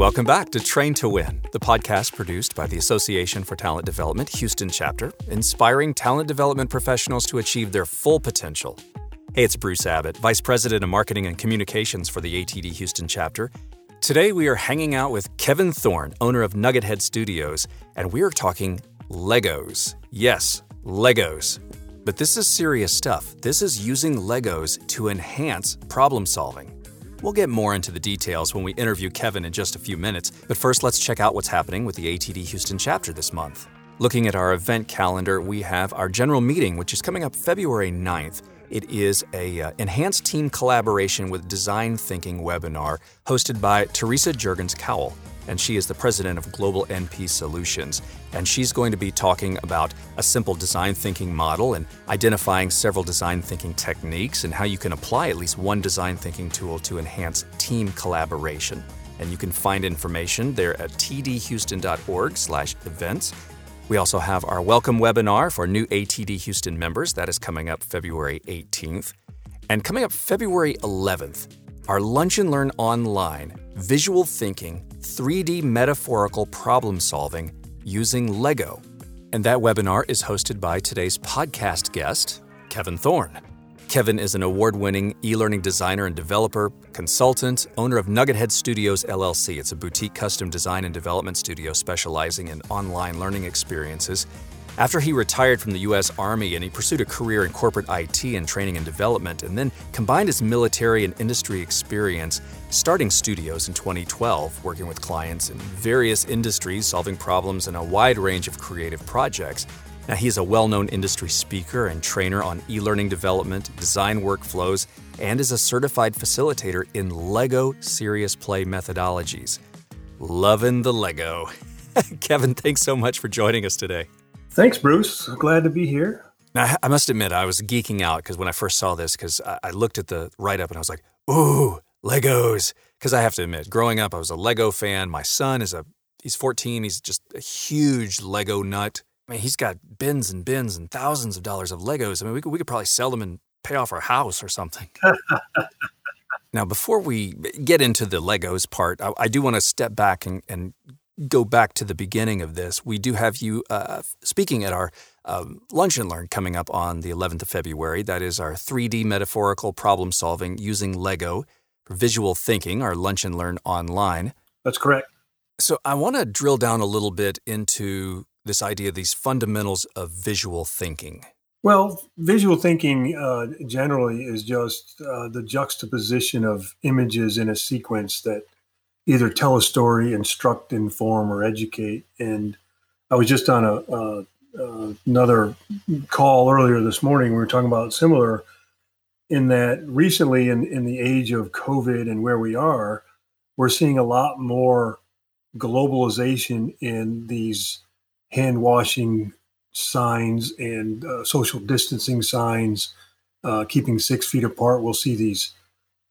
Welcome back to Train to Win, the podcast produced by the Association for Talent Development Houston chapter, inspiring talent development professionals to achieve their full potential. Hey, it's Bruce Abbott, Vice President of Marketing and Communications for the ATD Houston chapter. Today we are hanging out with Kevin Thorn, owner of Nugget Head Studios, and we are talking Legos. Yes, Legos. But this is serious stuff. This is using Legos to enhance problem solving. We'll get more into the details when we interview Kevin in just a few minutes, but first let's check out what's happening with the ATD Houston chapter this month. Looking at our event calendar, we have our general meeting, which is coming up February 9th. It is a uh, enhanced team collaboration with design thinking webinar hosted by Teresa Jurgens Cowell and she is the president of Global NP Solutions. And she's going to be talking about a simple design thinking model and identifying several design thinking techniques and how you can apply at least one design thinking tool to enhance team collaboration. And you can find information there at tdhouston.org/events. We also have our welcome webinar for new ATD Houston members that is coming up February 18th. And coming up February 11th, our Lunch and Learn online visual thinking 3D metaphorical problem solving using Lego. And that webinar is hosted by today's podcast guest, Kevin Thorn. Kevin is an award winning e learning designer and developer, consultant, owner of Nugget Head Studios LLC. It's a boutique custom design and development studio specializing in online learning experiences. After he retired from the U.S. Army and he pursued a career in corporate IT and training and development, and then combined his military and industry experience, starting studios in 2012, working with clients in various industries, solving problems in a wide range of creative projects. Now, he is a well known industry speaker and trainer on e learning development, design workflows, and is a certified facilitator in LEGO serious play methodologies. Loving the LEGO. Kevin, thanks so much for joining us today. Thanks, Bruce. Glad to be here. Now, I must admit, I was geeking out because when I first saw this, because I looked at the write up and I was like, ooh, Legos. Because I have to admit, growing up, I was a Lego fan. My son is a, he's 14. He's just a huge Lego nut. I mean, he's got bins and bins and thousands of dollars of Legos. I mean, we could, we could probably sell them and pay off our house or something. now, before we get into the Legos part, I, I do want to step back and, and go back to the beginning of this, we do have you uh, speaking at our um, Lunch and Learn coming up on the 11th of February. That is our 3D metaphorical problem solving using Lego for visual thinking, our Lunch and Learn online. That's correct. So I want to drill down a little bit into this idea, of these fundamentals of visual thinking. Well, visual thinking uh, generally is just uh, the juxtaposition of images in a sequence that either tell a story, instruct, inform, or educate. And I was just on a, a, a another call earlier this morning. We were talking about similar in that recently, in, in the age of COVID and where we are, we're seeing a lot more globalization in these hand washing signs and uh, social distancing signs, uh, keeping six feet apart. We'll see these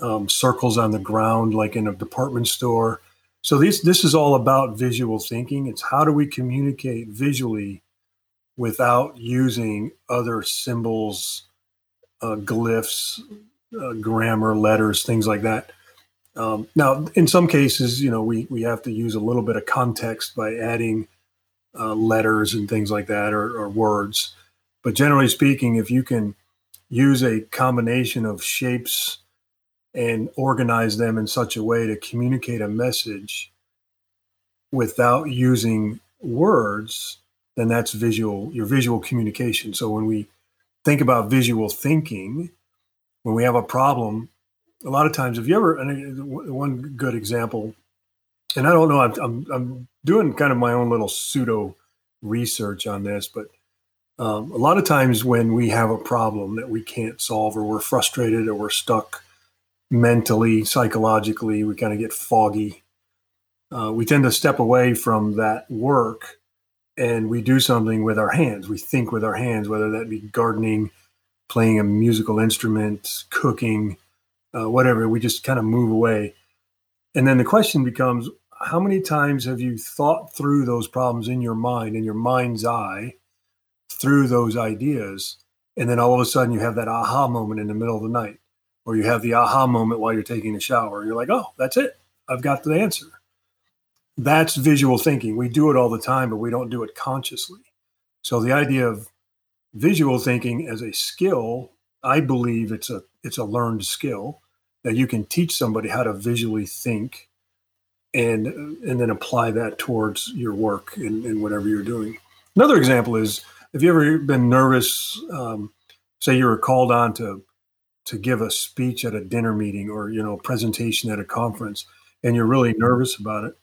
um, circles on the ground, like in a department store. So this this is all about visual thinking. It's how do we communicate visually without using other symbols, uh, glyphs, uh, grammar, letters, things like that. Um, now, in some cases, you know, we we have to use a little bit of context by adding uh, letters and things like that, or, or words. But generally speaking, if you can use a combination of shapes and organize them in such a way to communicate a message without using words, then that's visual, your visual communication. So when we think about visual thinking, when we have a problem, a lot of times, if you ever, one good example, and I don't know, I'm, I'm, I'm doing kind of my own little pseudo research on this, but um, a lot of times when we have a problem that we can't solve or we're frustrated or we're stuck, mentally, psychologically, we kind of get foggy. Uh, we tend to step away from that work and we do something with our hands. We think with our hands, whether that be gardening, playing a musical instrument, cooking, uh, whatever. We just kind of move away. And then the question becomes how many times have you thought through those problems in your mind, in your mind's eye, through those ideas? And then all of a sudden you have that aha moment in the middle of the night or you have the aha moment while you're taking a shower. You're like, oh, that's it. I've got the answer. that's visual thinking. We do it all the time, but we don't do it consciously. So the idea of visual thinking as a skill, I believe it's a it's a learned skill that you can teach somebody how to visually think and and then apply that towards your work and, and whatever you're doing. Another example is have you ever been nervous? Um, say you were called on to to give a speech at a dinner meeting or you know a presentation at a conference, and you're really nervous about it.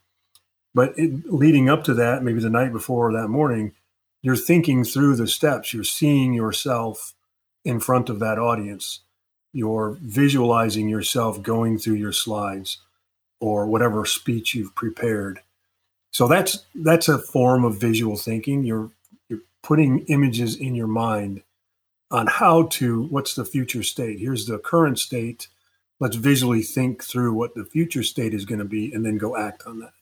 But it, leading up to that, maybe the night before or that morning, you're thinking through the steps. You're seeing yourself in front of that audience. You're visualizing yourself going through your slides or whatever speech you've prepared. So that's that's a form of visual thinking. You're you're putting images in your mind on how to what's the future state. Here's the current state. Let's visually think through what the future state is going to be and then go act on that.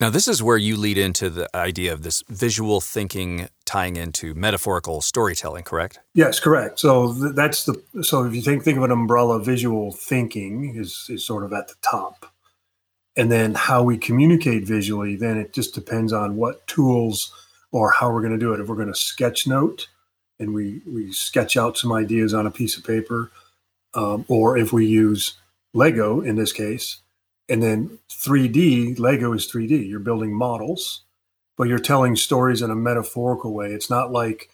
Now, this is where you lead into the idea of this visual thinking tying into metaphorical storytelling, correct? Yes, correct. So th- that's the so if you think think of an umbrella, visual thinking is is sort of at the top, and then how we communicate visually. Then it just depends on what tools or how we're going to do it. If we're going to sketch note and we we sketch out some ideas on a piece of paper, um, or if we use Lego in this case and then 3D, Lego is 3D. You're building models, but you're telling stories in a metaphorical way. It's not like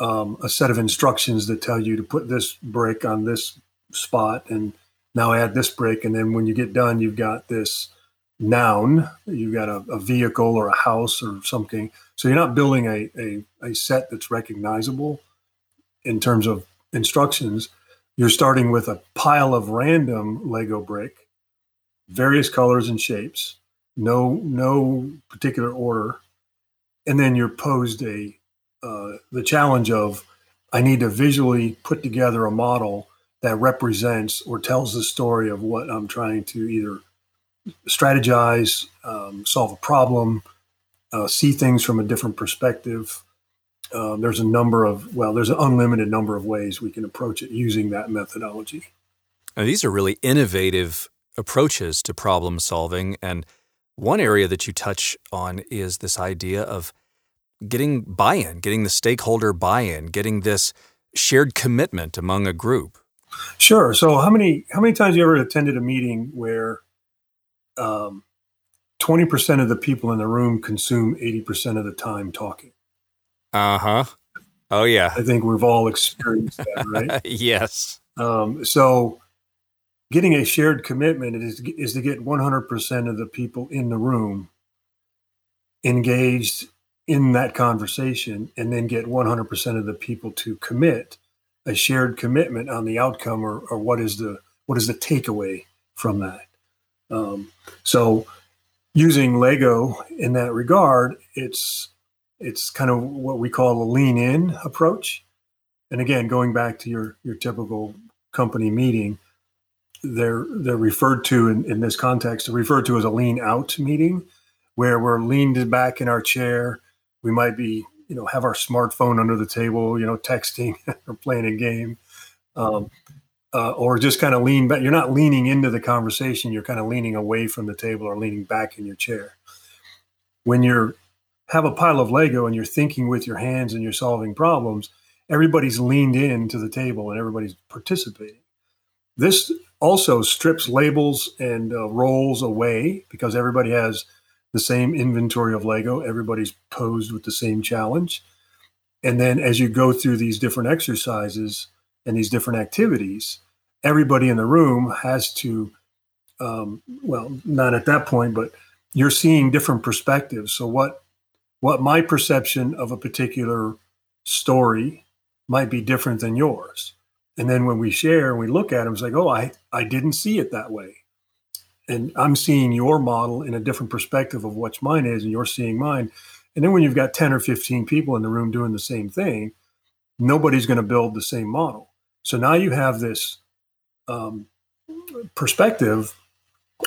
um, a set of instructions that tell you to put this brick on this spot and now add this brick. And then when you get done, you've got this noun, you've got a, a vehicle or a house or something. So you're not building a, a, a set that's recognizable in terms of instructions. You're starting with a pile of random Lego brick various colors and shapes, no no particular order, and then you're posed a uh, the challenge of I need to visually put together a model that represents or tells the story of what I'm trying to either strategize, um, solve a problem, uh, see things from a different perspective. Uh, there's a number of well, there's an unlimited number of ways we can approach it using that methodology. Now, these are really innovative approaches to problem solving. And one area that you touch on is this idea of getting buy in, getting the stakeholder buy in, getting this shared commitment among a group. Sure. So how many how many times you ever attended a meeting where um, 20% of the people in the room consume 80% of the time talking? Uh-huh. Oh yeah. I think we've all experienced that, right? yes. Um, so getting a shared commitment is, is to get 100% of the people in the room engaged in that conversation and then get 100% of the people to commit a shared commitment on the outcome or, or what is the what is the takeaway from that? Um, so using lego in that regard it's it's kind of what we call a lean in approach. And again going back to your your typical company meeting they're they're referred to in, in this context referred to as a lean out meeting where we're leaned back in our chair. We might be you know have our smartphone under the table you know texting or playing a game um, uh, or just kind of lean back you're not leaning into the conversation you're kind of leaning away from the table or leaning back in your chair. When you're have a pile of lego and you're thinking with your hands and you're solving problems everybody's leaned in to the table and everybody's participating. This also strips labels and uh, roles away because everybody has the same inventory of Lego. Everybody's posed with the same challenge. And then as you go through these different exercises and these different activities, everybody in the room has to, um, well, not at that point, but you're seeing different perspectives. So what what my perception of a particular story might be different than yours. And then when we share and we look at them, it's like, oh, I, I didn't see it that way. And I'm seeing your model in a different perspective of what mine is, and you're seeing mine. And then when you've got 10 or 15 people in the room doing the same thing, nobody's going to build the same model. So now you have this um, perspective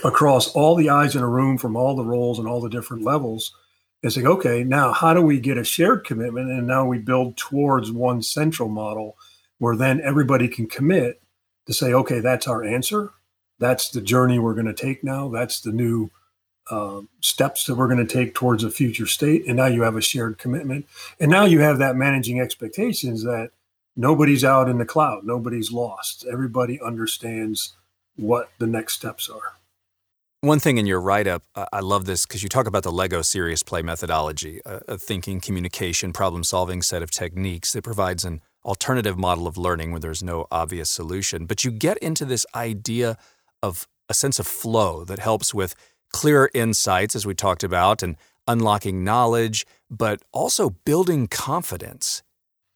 across all the eyes in a room from all the roles and all the different levels. It's like, okay, now how do we get a shared commitment? And now we build towards one central model where then everybody can commit to say, okay, that's our answer. That's the journey we're going to take now. That's the new uh, steps that we're going to take towards a future state. And now you have a shared commitment. And now you have that managing expectations that nobody's out in the cloud, nobody's lost. Everybody understands what the next steps are. One thing in your write up, I love this because you talk about the Lego serious play methodology, a, thinking, communication, problem solving set of techniques that provides an alternative model of learning where there's no obvious solution. But you get into this idea of a sense of flow that helps with clearer insights, as we talked about, and unlocking knowledge, but also building confidence.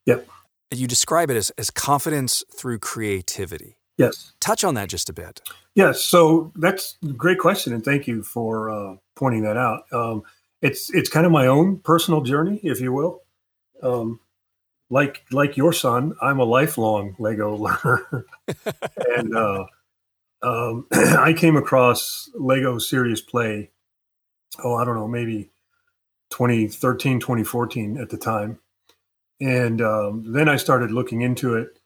Yep. You describe it as, as confidence through creativity. Yes. Touch on that just a bit. Yes. So that's a great question, and thank you for uh, pointing that out. Um, it's it's kind of my own personal journey, if you will. Um, like like your son, I'm a lifelong Lego learner, and uh, um, I came across Lego Serious Play. Oh, I don't know, maybe 2013, 2014 at the time, and um, then I started looking into it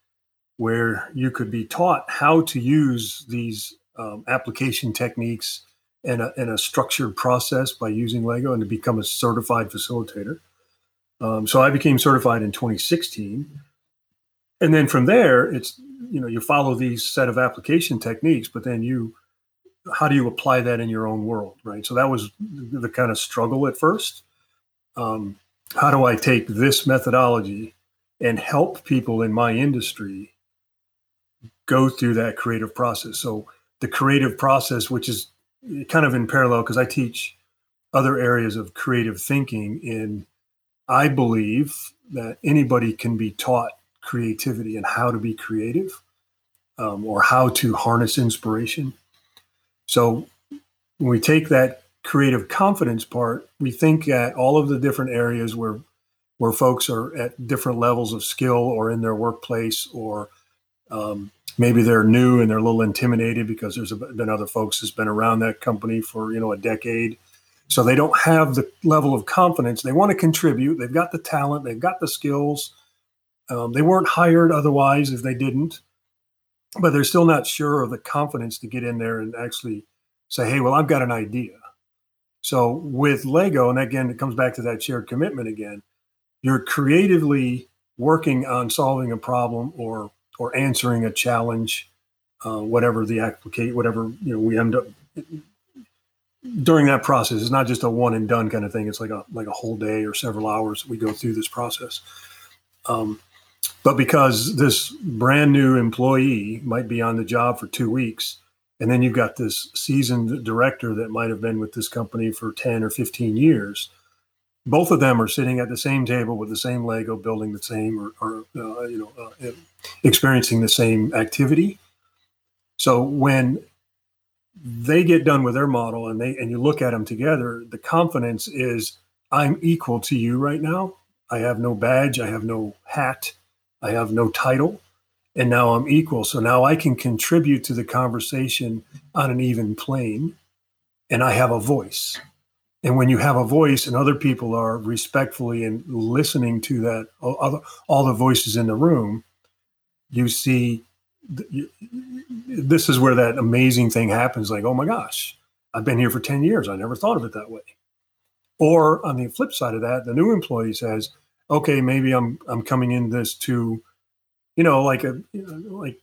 where you could be taught how to use these um, application techniques and a, and a, structured process by using Lego and to become a certified facilitator. Um, so I became certified in 2016. And then from there, it's, you know, you follow these set of application techniques, but then you, how do you apply that in your own world, right? So that was the kind of struggle at first. Um, how do I take this methodology and help people in my industry go through that creative process. So the creative process, which is kind of in parallel, because I teach other areas of creative thinking, and I believe that anybody can be taught creativity and how to be creative um, or how to harness inspiration. So when we take that creative confidence part, we think at all of the different areas where where folks are at different levels of skill or in their workplace or um, maybe they're new and they're a little intimidated because there's been other folks that's been around that company for you know a decade. So they don't have the level of confidence. They want to contribute. They've got the talent. They've got the skills um, they weren't hired otherwise if they didn't but they're still not sure of the confidence to get in there and actually say hey well i've got an idea so with lego and again it comes back to that shared commitment again you're creatively working on solving a problem or or answering a challenge, uh, whatever the applicate, whatever you know, we end up during that process. It's not just a one and done kind of thing. It's like a like a whole day or several hours we go through this process. Um, but because this brand new employee might be on the job for two weeks, and then you've got this seasoned director that might have been with this company for 10 or 15 years both of them are sitting at the same table with the same Lego, building the same or, or uh, you know, uh, experiencing the same activity. So when they get done with their model and they and you look at them together, the confidence is I'm equal to you right now. I have no badge, I have no hat, I have no title, and now I'm equal. So now I can contribute to the conversation on an even plane, and I have a voice. And when you have a voice and other people are respectfully and listening to that, all, all the voices in the room, you see this is where that amazing thing happens like, oh my gosh, I've been here for 10 years. I never thought of it that way. Or on the flip side of that, the new employee says, okay, maybe I'm I'm coming in this to, you know, like a like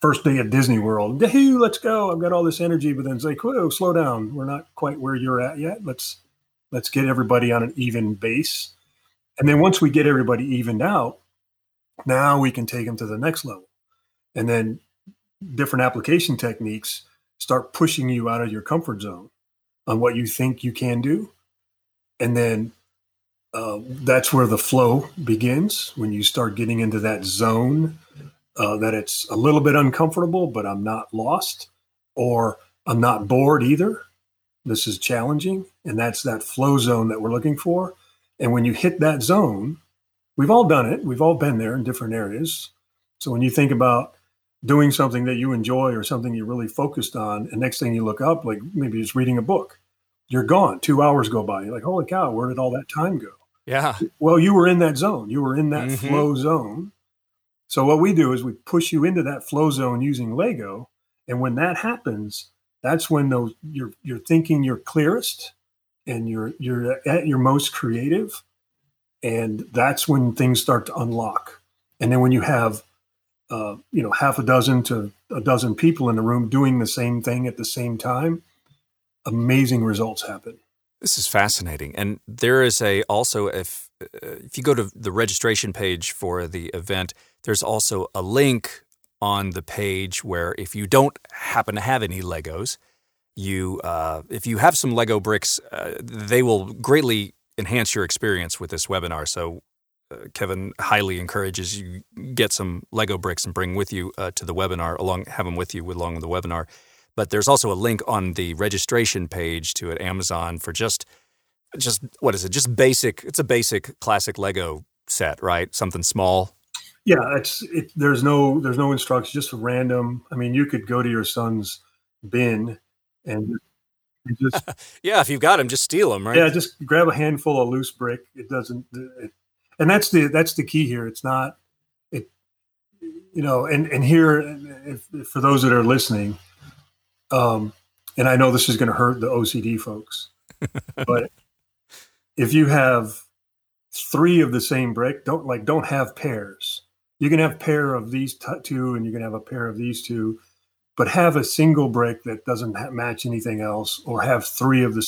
first day at Disney World. Hey, let's go. I've got all this energy, but then it's like, whoa, slow down. We're not quite where you're at yet. Let's let's get everybody on an even base. And then once we get everybody evened out, now we can take them to the next level. And then different application techniques start pushing you out of your comfort zone on what you think you can do. And then uh, that's where the flow begins when you start getting into that zone uh, that it's a little bit uncomfortable, but I'm not lost or I'm not bored either. This is challenging. And that's that flow zone that we're looking for. And when you hit that zone, we've all done it, we've all been there in different areas. So when you think about doing something that you enjoy or something you're really focused on, and next thing you look up, like maybe it's reading a book, you're gone. Two hours go by. You're like, holy cow, where did all that time go? Yeah. Well, you were in that zone. You were in that mm-hmm. flow zone. So what we do is we push you into that flow zone using Lego. And when that happens, that's when those you're you're thinking you're clearest and you're you're at your most creative and that's when things start to unlock and then when you have uh, you know half a dozen to a dozen people in the room doing the same thing at the same time amazing results happen this is fascinating and there is a also if uh, if you go to the registration page for the event there's also a link on the page where if you don't happen to have any legos you uh, if you have some lego bricks uh, they will greatly enhance your experience with this webinar so uh, Kevin highly encourages you get some Lego bricks and bring with you uh, to the webinar along have them with you along with the webinar. But there's also a link on the registration page to at Amazon for just just what is it? Just basic. It's a basic classic Lego set, right? Something small. Yeah, it's it, there's no there's no instructions, just random. I mean, you could go to your son's bin and just yeah, if you've got them, just steal them, right? Yeah, just grab a handful of loose brick. It doesn't. It, and that's the that's the key here. It's not it, you know, and and here, if, if for those that are listening, um, and I know this is going to hurt the OCD folks, but if you have three of the same brick, don't like don't have pairs. You can have pair of these t- two, and you can have a pair of these two, but have a single brick that doesn't ha- match anything else, or have three of the